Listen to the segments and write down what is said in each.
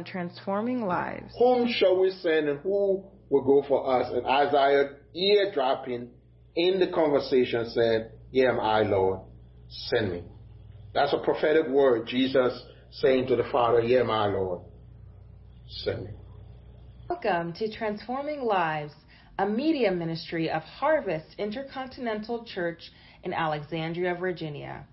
On Transforming Lives. Whom shall we send and who will go for us? And Isaiah, eardropping in the conversation, said, Here am I, Lord, send me. That's a prophetic word, Jesus saying to the Father, Here am I, Lord, send me. Welcome to Transforming Lives, a media ministry of Harvest Intercontinental Church in Alexandria, Virginia.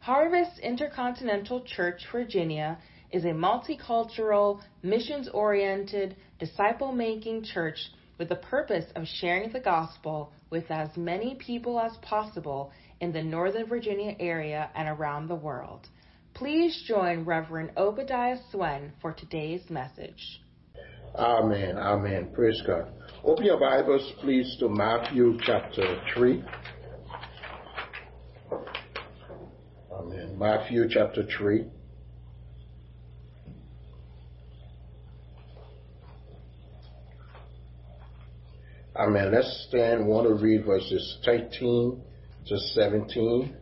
Harvest Intercontinental Church, Virginia is a multicultural, missions oriented, disciple making church with the purpose of sharing the gospel with as many people as possible in the Northern Virginia area and around the world. Please join Reverend Obadiah Swen for today's message. Amen. Amen. Praise God. Open your Bibles, please, to Matthew chapter 3. Amen. Matthew chapter 3. Amen. Let's stand. Want to read verses 13 to 17.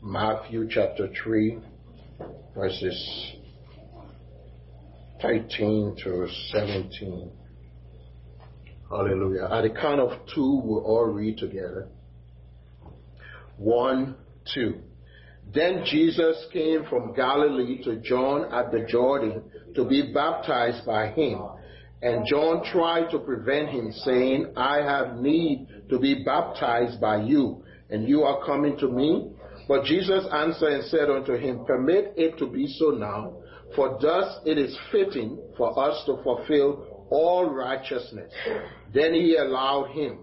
Matthew chapter 3, verses 13 to 17. Hallelujah. At the count of two, we'll all read together. One, two. Then Jesus came from Galilee to John at the Jordan to be baptized by him. And John tried to prevent him, saying, I have need to be baptized by you, and you are coming to me? But Jesus answered and said unto him, Permit it to be so now, for thus it is fitting for us to fulfill all righteousness. Then he allowed him.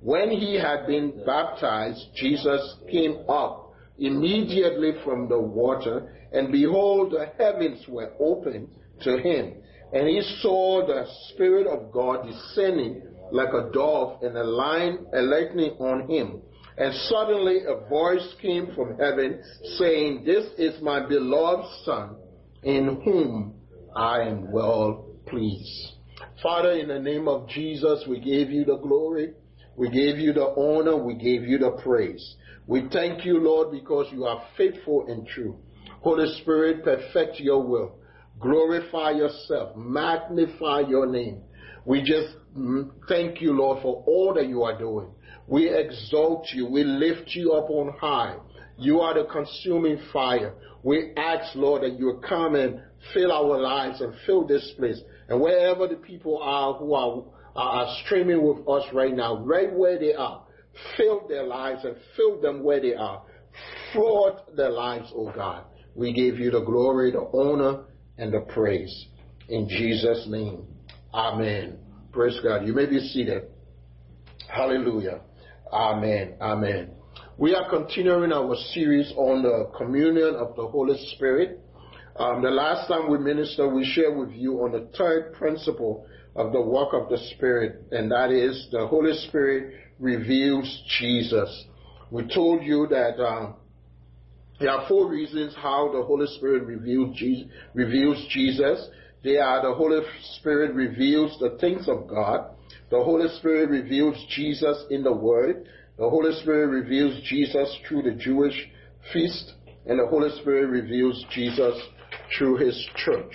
When he had been baptized, Jesus came up immediately from the water, and behold, the heavens were opened to him and he saw the Spirit of God descending like a dove and a line, a lightning on him. And suddenly a voice came from heaven saying, This is my beloved Son, in whom I am well pleased. Father, in the name of Jesus, we gave you the glory, we gave you the honor, we gave you the praise. We thank you, Lord, because you are faithful and true. Holy Spirit, perfect your will. Glorify yourself. Magnify your name. We just mm, thank you, Lord, for all that you are doing. We exalt you. We lift you up on high. You are the consuming fire. We ask, Lord, that you come and fill our lives and fill this place. And wherever the people are who are, are streaming with us right now, right where they are, fill their lives and fill them where they are. Flood their lives, oh God. We give you the glory, the honor, and the praise. In Jesus' name. Amen. Praise God. You may be seated. Hallelujah. Amen. Amen. We are continuing our series on the communion of the Holy Spirit. Um, the last time we ministered, we shared with you on the third principle of the work of the Spirit, and that is the Holy Spirit reveals Jesus. We told you that um, there are four reasons how the Holy Spirit reveals Jesus. They are the Holy Spirit reveals the things of God. The Holy Spirit reveals Jesus in the Word. The Holy Spirit reveals Jesus through the Jewish feast. And the Holy Spirit reveals Jesus through His church.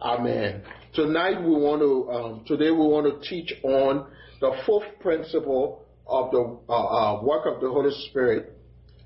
Amen. Tonight we want to, um, today we want to teach on the fourth principle of the uh, uh, work of the Holy Spirit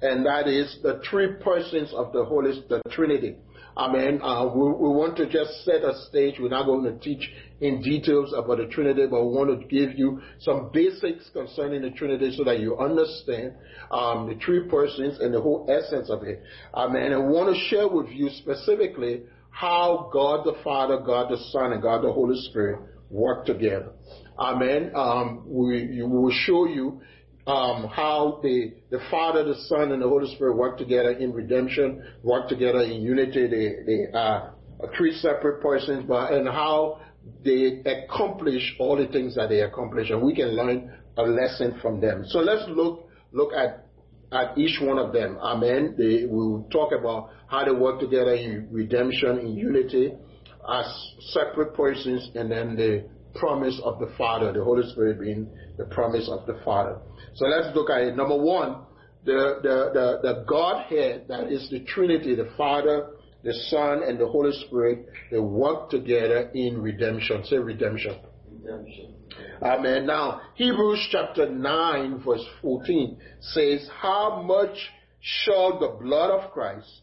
and that is the three persons of the Holy, the Trinity. Amen. Uh, we, we, want to just set a stage. We're not going to teach in details about the Trinity, but we want to give you some basics concerning the Trinity so that you understand um, the three persons and the whole essence of it. Amen. And we want to share with you specifically how God the Father, God the Son, and God the Holy Spirit work together. Amen. Um, we, we will show you um, how the, the Father, the Son, and the Holy Spirit work together in redemption, work together in unity. They, they are three separate persons, but and how they accomplish all the things that they accomplish, and we can learn a lesson from them. So let's look look at at each one of them. Amen. They will talk about how they work together in redemption, in unity, as separate persons, and then the promise of the Father, the Holy Spirit being the promise of the Father. So let's look at it. Number one, the, the, the, the Godhead, that is the Trinity, the Father, the Son, and the Holy Spirit, they work together in redemption. Say redemption. Redemption. Amen. Now, Hebrews chapter 9, verse 14 says, How much shall the blood of Christ,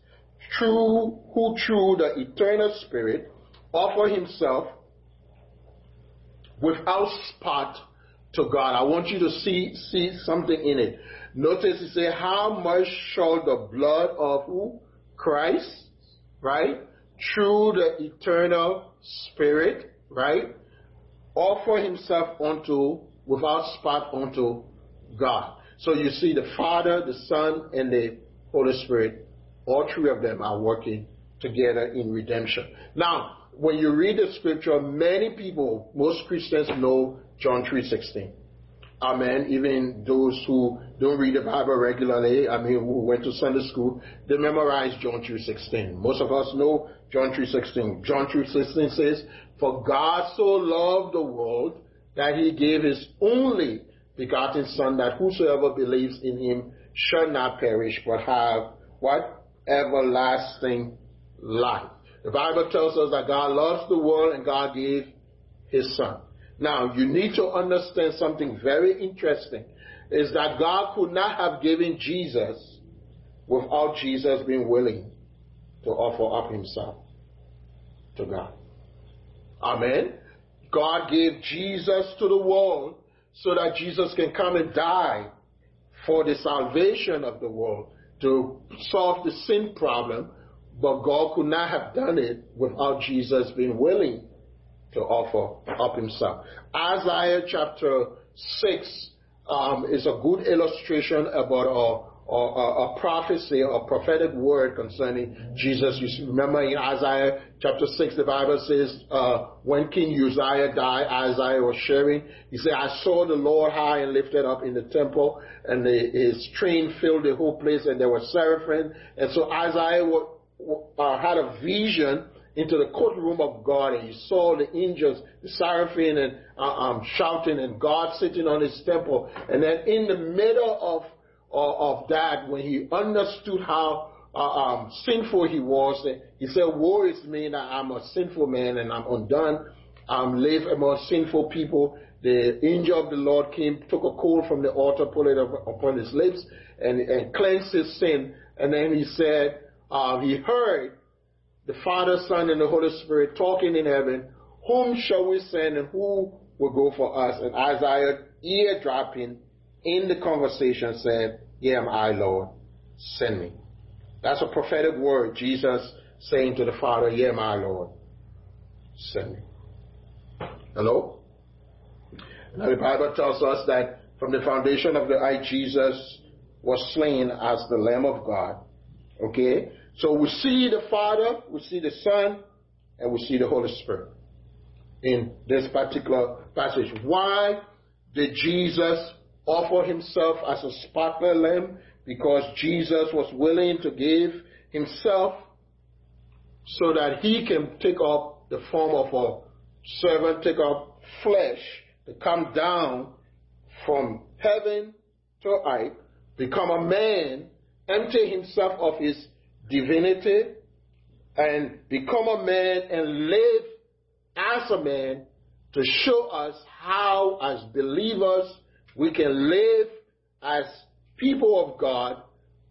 through, who through the eternal Spirit offer himself without spot to God. I want you to see, see something in it. Notice he says, how much shall the blood of who? Christ, right? Through the eternal spirit, right? Offer himself unto, without spot unto God. So you see the Father, the Son, and the Holy Spirit, all three of them are working together in redemption. Now, when you read the scripture, many people, most Christians know John 3.16. Amen. Even those who don't read the Bible regularly, I mean, who went to Sunday school, they memorize John 3.16. Most of us know John 3.16. John 3.16 says, For God so loved the world that he gave his only begotten Son, that whosoever believes in him shall not perish, but have what? Everlasting life. The Bible tells us that God loves the world and God gave his Son. Now, you need to understand something very interesting is that God could not have given Jesus without Jesus being willing to offer up himself to God. Amen. God gave Jesus to the world so that Jesus can come and die for the salvation of the world to solve the sin problem, but God could not have done it without Jesus being willing to offer up himself. Isaiah chapter 6 um, is a good illustration about a, a, a, prophecy, a prophetic word concerning Jesus. You remember in Isaiah chapter 6, the Bible says, uh, when King Uzziah died, Isaiah was sharing. He said, I saw the Lord high and lifted up in the temple, and the, his train filled the whole place, and there were seraphim. And so Isaiah uh, had a vision into the courtroom of God and he saw the angels, the seraphim and uh, um, shouting and God sitting on his temple. And then in the middle of, of that, when he understood how uh, um, sinful he was, he said, woe is me that I'm a sinful man and I'm undone. I'm live among sinful people. The angel of the Lord came, took a coal from the altar, put it upon his lips and, and cleansed his sin. And then he said, uh, he heard the Father, Son, and the Holy Spirit talking in heaven, whom shall we send and who will go for us? And Isaiah, eardropping in the conversation, said, Here am I, Lord, send me. That's a prophetic word, Jesus saying to the Father, Here am I, Lord, send me. Hello? Now the Bible tells us that from the foundation of the earth, Jesus was slain as the Lamb of God. Okay? So we see the Father, we see the Son, and we see the Holy Spirit in this particular passage. Why did Jesus offer himself as a spotless lamb? Because Jesus was willing to give himself so that he can take up the form of a servant, take up flesh, to come down from heaven to earth, become a man, empty himself of his divinity and become a man and live as a man to show us how, as believers, we can live as people of God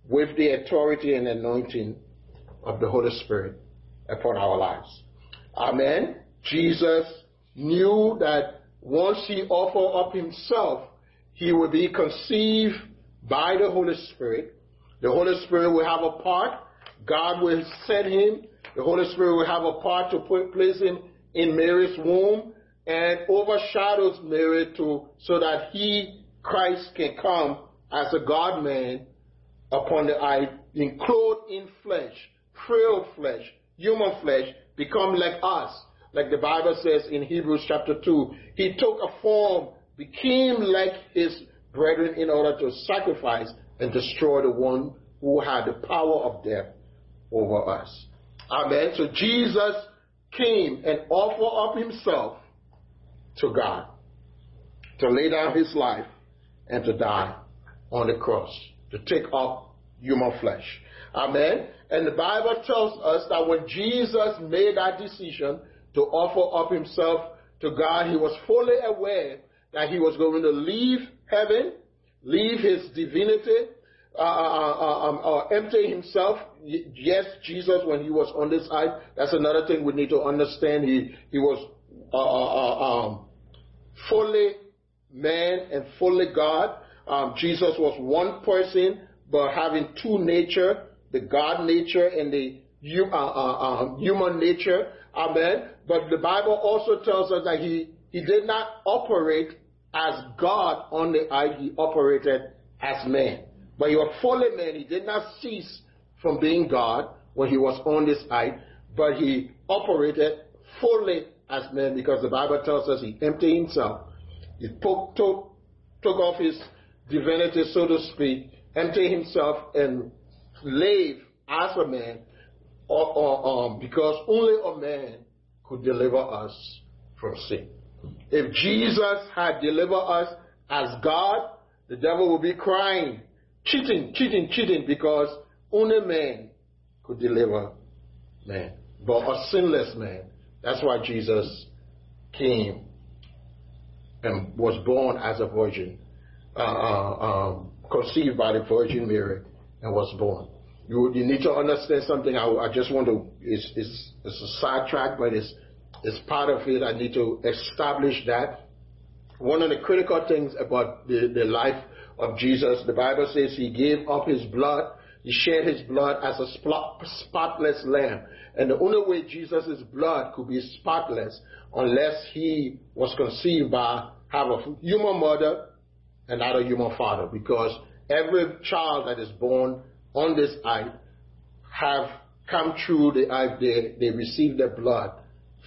with the authority and anointing of the Holy Spirit upon our lives. Amen. Jesus knew that once he offered up himself, he would be conceived by the Holy Spirit. The Holy Spirit will have a part God will send him. The Holy Spirit will have a part to put, place him in Mary's womb and overshadows Mary to, so that he, Christ, can come as a God man upon the earth, clothed in flesh, frail flesh, human flesh, become like us. Like the Bible says in Hebrews chapter 2, he took a form, became like his brethren in order to sacrifice and destroy the one who had the power of death over us. Amen. So Jesus came and offered up himself to God to lay down his life and to die on the cross, to take up human flesh. Amen. And the Bible tells us that when Jesus made that decision to offer up himself to God, he was fully aware that he was going to leave heaven, leave his divinity, uh, uh, uh, um, uh, empty himself. Yes, Jesus, when he was on this side, that's another thing we need to understand. He he was uh, uh, um, fully man and fully God. Um, Jesus was one person, but having two nature, the God nature and the um, human nature. Amen. But the Bible also tells us that he, he did not operate as God on the earth, he operated as man. But he was fully man. He did not cease from being God when he was on this earth, but he operated fully as man because the Bible tells us he emptied himself. He took, took, took off his divinity, so to speak, emptied himself and lived as a man or, or, um, because only a man could deliver us from sin. If Jesus had delivered us as God, the devil would be crying, cheating, cheating, cheating, because only man could deliver man, but a sinless man. That's why Jesus came and was born as a virgin, uh, uh, um, conceived by the Virgin Mary, and was born. You, you need to understand something. I, I just want to. It's, it's, it's a sidetrack, but it's it's part of it. I need to establish that. One of the critical things about the, the life of Jesus, the Bible says he gave up his blood. He shed his blood as a spotless lamb. And the only way Jesus' blood could be spotless unless he was conceived by have a human mother and not a human father. Because every child that is born on this earth have come through the earth, they, they receive their blood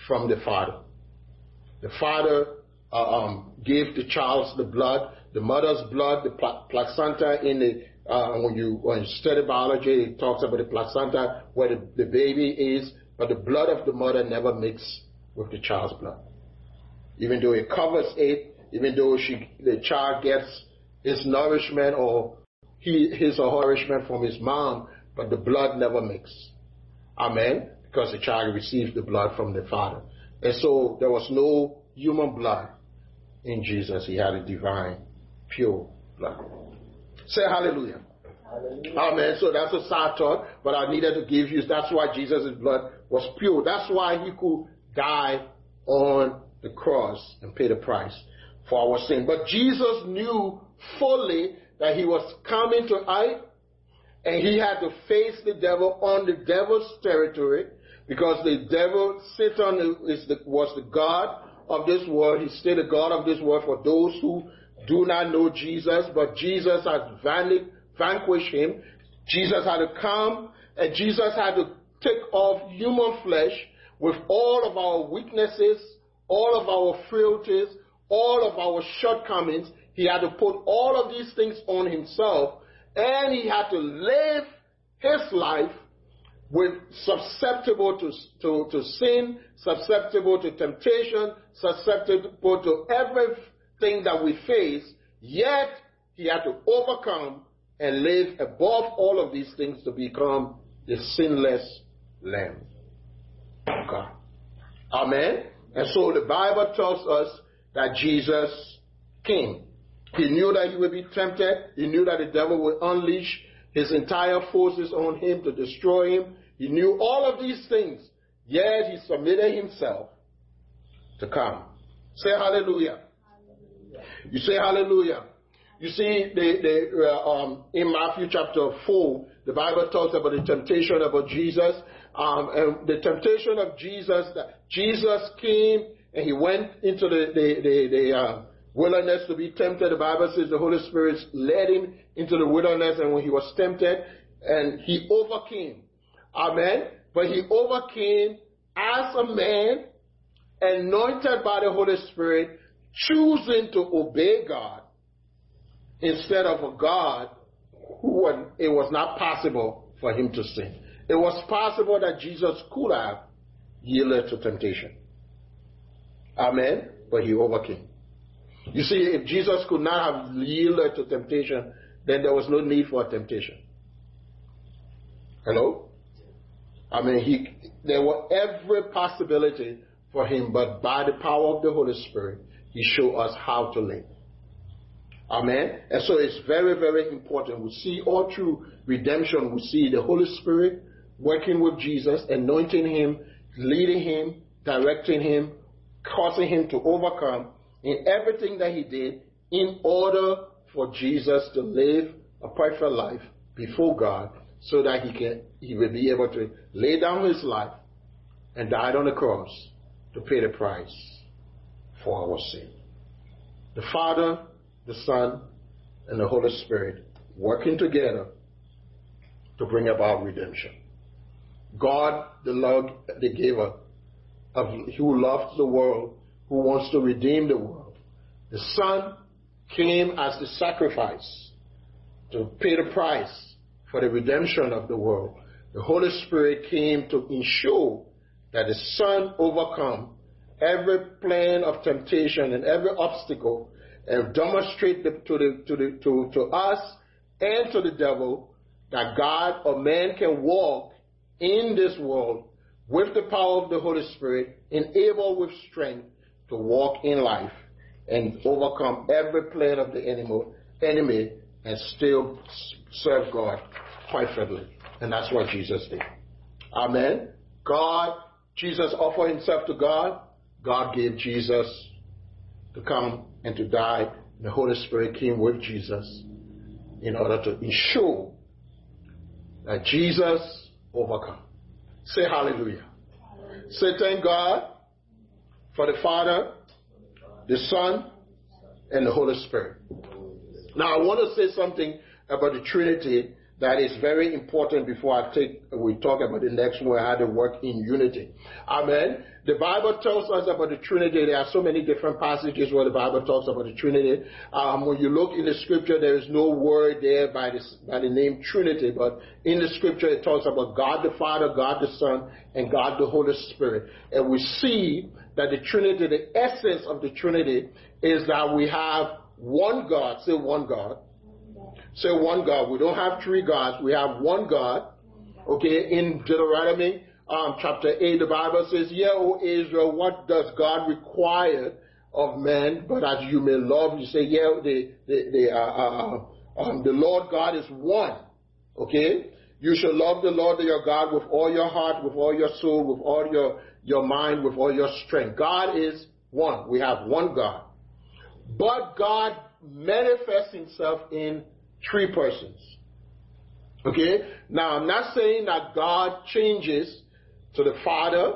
from the father. The father uh, um, gave the child the blood, the mother's blood, the placenta in the uh, when you when you study biology, it talks about the placenta where the, the baby is, but the blood of the mother never mixes with the child's blood. Even though it covers it, even though she the child gets his nourishment or he, his nourishment from his mom, but the blood never mixes. Amen because the child received the blood from the Father. And so there was no human blood in Jesus. He had a divine, pure blood. Say hallelujah. hallelujah. Amen. So that's a sad thought, but I needed to give you, that's why Jesus' blood was pure. That's why he could die on the cross and pay the price for our sin. But Jesus knew fully that he was coming to earth and he had to face the devil on the devil's territory because the devil, Satan, is the, was the God of this world. He still the God of this world for those who do not know Jesus, but Jesus has vanquished him. Jesus had to come and Jesus had to take off human flesh with all of our weaknesses, all of our frailties, all of our shortcomings. He had to put all of these things on himself and he had to live his life with susceptible to, to, to sin, susceptible to temptation, susceptible to everything that we face, yet he had to overcome and live above all of these things to become the sinless lamb God. Amen. And so the Bible tells us that Jesus came. He knew that he would be tempted. He knew that the devil would unleash his entire forces on him to destroy him. He knew all of these things, yet he submitted himself to come. Say hallelujah. hallelujah. You say hallelujah. You see, the, the, uh, um, in Matthew chapter 4, the Bible talks about the temptation about Jesus. Um, and the temptation of Jesus, that Jesus came and he went into the, the, the, the uh, wilderness to be tempted. The Bible says the Holy Spirit led him into the wilderness and when he was tempted and he overcame. Amen. But he overcame as a man, anointed by the Holy Spirit, choosing to obey God instead of a God who it was not possible for him to sin. It was possible that Jesus could have yielded to temptation. Amen. But he overcame. You see, if Jesus could not have yielded to temptation, then there was no need for temptation. Hello? I mean, he, there were every possibility for him, but by the power of the Holy Spirit, he showed us how to live. Amen. And so it's very, very important. We see all through redemption, we see the Holy Spirit working with Jesus, anointing him, leading him, directing him, causing him to overcome in everything that he did in order for Jesus to live a perfect life before God so that he can he will be able to lay down his life and died on the cross to pay the price for our sin. The Father, the Son, and the Holy Spirit working together to bring about redemption. God, the Lord, the giver, of, who loves the world, who wants to redeem the world. The Son came as the sacrifice to pay the price for the redemption of the world. The Holy Spirit came to ensure that the Son overcome every plan of temptation and every obstacle and demonstrate to, the, to, the, to, to us and to the devil that God or man can walk in this world with the power of the Holy Spirit, enabled with strength to walk in life and overcome every plan of the enemy, enemy and still serve God perfectly. And that's what Jesus did. Amen. God, Jesus offered himself to God. God gave Jesus to come and to die. The Holy Spirit came with Jesus in order to ensure that Jesus overcome. Say hallelujah. Say thank God for the Father, the Son, and the Holy Spirit. Now I want to say something about the Trinity that is very important before I take we talk about the next one how to work in unity. Amen. The Bible tells us about the Trinity. There are so many different passages where the Bible talks about the Trinity. Um, when you look in the Scripture, there is no word there by, this, by the name Trinity, but in the Scripture it talks about God the Father, God the Son, and God the Holy Spirit. And we see that the Trinity, the essence of the Trinity, is that we have one God. Say one God Say one God. We don't have three gods. We have one God. Okay, in Deuteronomy um, chapter 8, the Bible says, Yeah, O Israel, what does God require of man? But as you may love, you say, Yeah, the, the, the, uh, uh, um, the Lord God is one. Okay? You shall love the Lord your God with all your heart, with all your soul, with all your, your mind, with all your strength. God is one. We have one God. But God manifests himself in three persons. Okay? Now, I'm not saying that God changes to the Father,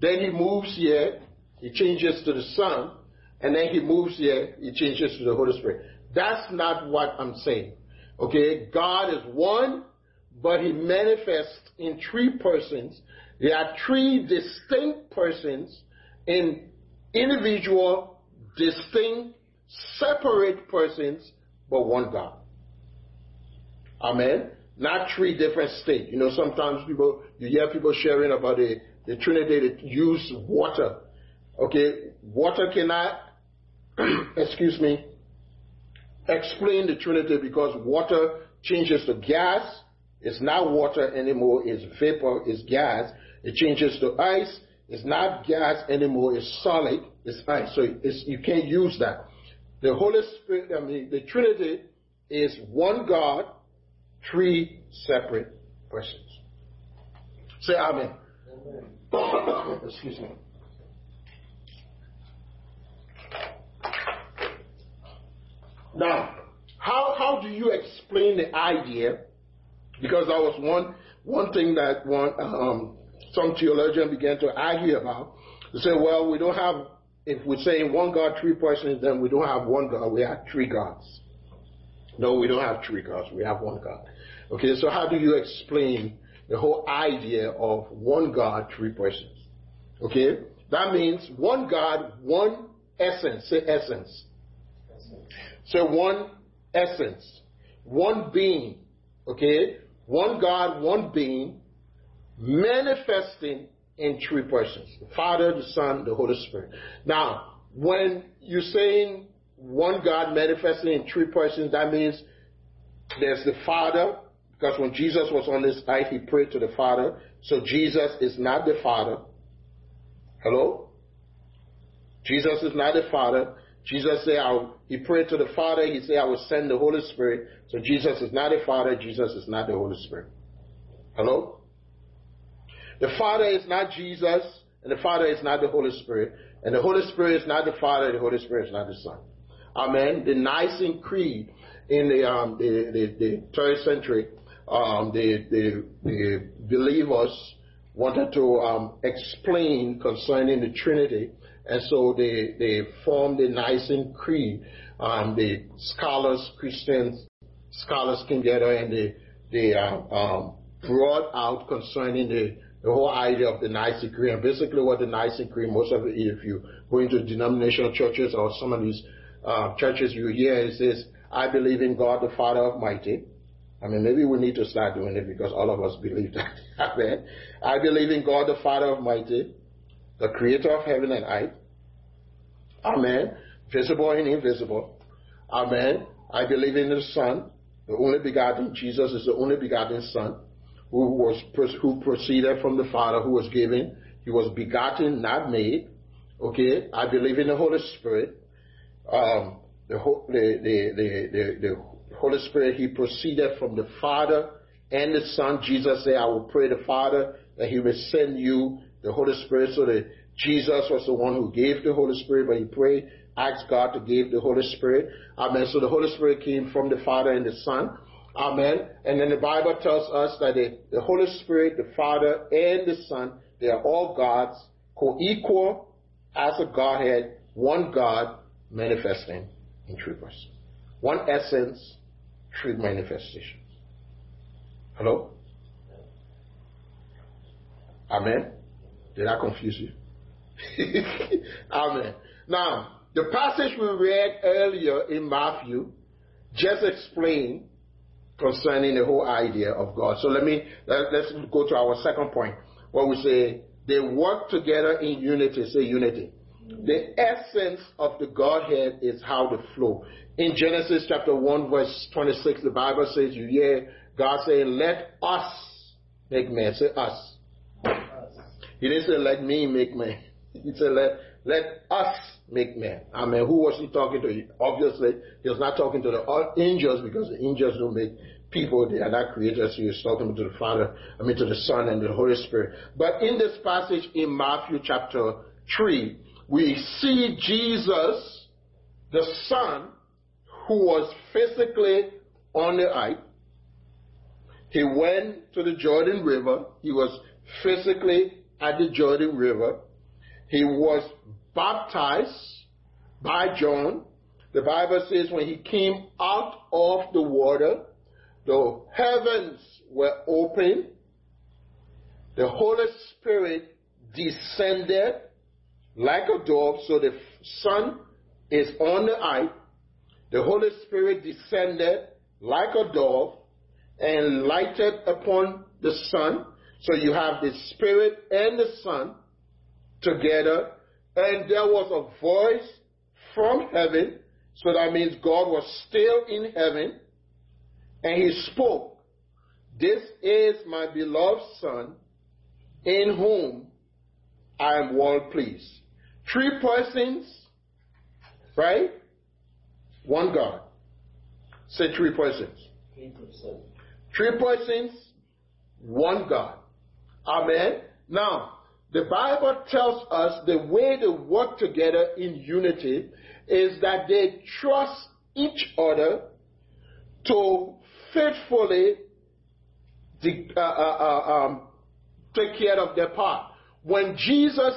then he moves here, he changes to the Son, and then he moves here, he changes to the Holy Spirit. That's not what I'm saying. Okay? God is one, but he manifests in three persons. There are three distinct persons in individual, distinct, separate persons, but one God. Amen. Not three different states. You know, sometimes people, you hear people sharing about the, the Trinity that use water. Okay, water cannot, excuse me, explain the Trinity because water changes to gas. It's not water anymore. It's vapor. It's gas. It changes to ice. It's not gas anymore. It's solid. It's ice. So you can't use that. The Holy Spirit, I mean, the Trinity is one God three separate persons. Say amen. amen. Excuse me. Now, how, how do you explain the idea? Because that was one, one thing that one, um, some theologian began to argue about. They say, well, we don't have, if we're saying one God, three persons, then we don't have one God, we have three gods. No, we don't have three gods. We have one God. Okay, so how do you explain the whole idea of one God, three persons? Okay, that means one God, one essence. Say essence. Say one essence, one being. Okay, one God, one being, manifesting in three persons: the Father, the Son, the Holy Spirit. Now, when you're saying one God manifesting in three persons, that means there's the Father, Because when Jesus was on this earth, he prayed to the Father. So Jesus is not the Father. Hello? Jesus is not the Father. Jesus said, he prayed to the Father. He said, I will send the Holy Spirit. So Jesus is not the Father. Jesus is not the Holy Spirit. Hello? The Father is not Jesus, and the Father is not the Holy Spirit. And the Holy Spirit is not the Father, the Holy Spirit is not the Son. Amen. The Nicene Creed in the um, the, the, the third century, um, the, the, the believers wanted to um, explain concerning the Trinity, and so they they formed the Nicene Creed. Um, the scholars, Christian scholars came together and they they uh, um, brought out concerning the the whole idea of the Nicene Creed. And basically, what the Nicene Creed, most of it, if you go into denominational churches or some of these uh, churches, you hear it says, "I believe in God the Father Almighty." I mean, maybe we need to start doing it because all of us believe that. Amen. I believe in God the Father Almighty, the Creator of heaven and earth. Amen. Visible and invisible. Amen. I believe in the Son, the only begotten. Jesus is the only begotten Son who was who proceeded from the Father, who was given. He was begotten, not made. Okay, I believe in the Holy Spirit. Um, the, the, the, the, the Holy Spirit, He proceeded from the Father and the Son. Jesus said, I will pray the Father that He will send you the Holy Spirit. So that Jesus was the one who gave the Holy Spirit, but He prayed, asked God to give the Holy Spirit. Amen. So the Holy Spirit came from the Father and the Son. Amen. And then the Bible tells us that the, the Holy Spirit, the Father, and the Son, they are all gods, co-equal as a Godhead, one God manifesting in three persons. One essence, three manifestation. Hello? Amen. Did I confuse you? Amen. Now, the passage we read earlier in Matthew just explained concerning the whole idea of God. So let me let, us go to our second point, where we say they work together in unity. Say unity. The essence of the Godhead is how they flow. In Genesis chapter 1, verse 26, the Bible says, You hear God saying, Let us make man. Say us. us. He didn't say, Let me make man. He said, Let, let us make man. I mean, who was he talking to? Obviously, he was not talking to the angels because the angels don't make people. They are not creators. He was talking to the Father, I mean, to the Son and the Holy Spirit. But in this passage in Matthew chapter 3, we see Jesus, the Son, who was physically on the earth. He went to the Jordan River. He was physically at the Jordan River. He was baptized by John. The Bible says when he came out of the water, the heavens were open, the Holy Spirit descended like a dove, so the Son is on the eye. The Holy Spirit descended like a dove and lighted upon the Son. So you have the Spirit and the Son together. And there was a voice from heaven. So that means God was still in heaven. And he spoke, This is my beloved Son, in whom I am well pleased. Three persons, right? One God. Say three persons. Three persons, one God. Amen. Now, the Bible tells us the way they work together in unity is that they trust each other to faithfully uh, uh, uh, um, take care of their part. When Jesus